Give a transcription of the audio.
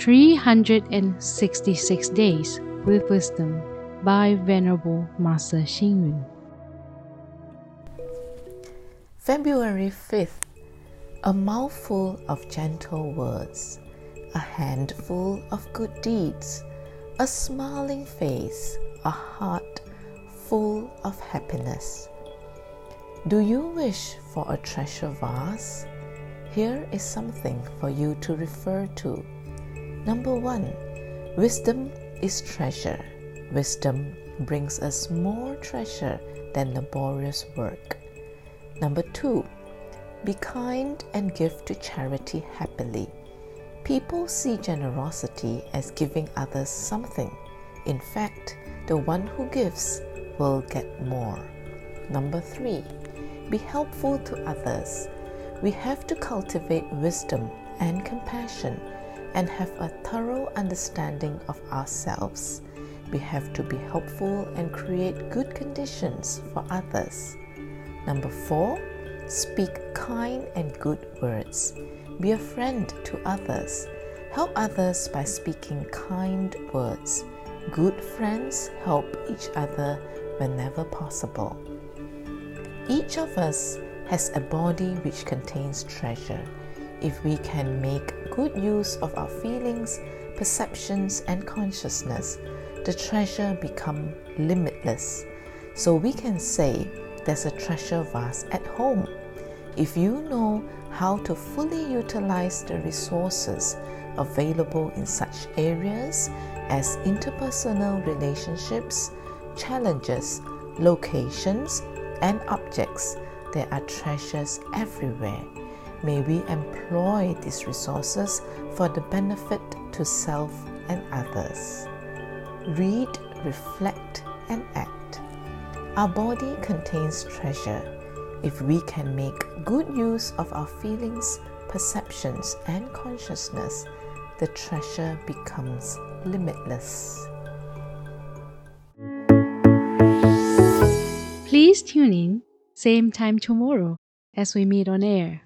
366 Days with Wisdom by Venerable Master Xing Yun. February 5th. A mouthful of gentle words, a handful of good deeds, a smiling face, a heart full of happiness. Do you wish for a treasure vase? Here is something for you to refer to. Number one, wisdom is treasure. Wisdom brings us more treasure than laborious work. Number two, be kind and give to charity happily. People see generosity as giving others something. In fact, the one who gives will get more. Number three, be helpful to others. We have to cultivate wisdom and compassion and have a thorough understanding of ourselves. We have to be helpful and create good conditions for others. Number four, speak kind and good words. Be a friend to others. Help others by speaking kind words. Good friends help each other whenever possible. Each of us has a body which contains treasure. If we can make good use of our feelings, perceptions, and consciousness, the treasure become limitless. So we can say there's a treasure vase at home. If you know how to fully utilize the resources available in such areas as interpersonal relationships, challenges, locations, and objects, there are treasures everywhere. May we employ these resources for the benefit to self and others. Read, reflect, and act. Our body contains treasure. If we can make good use of our feelings, perceptions, and consciousness, the treasure becomes limitless. Please tune in, same time tomorrow as we meet on air.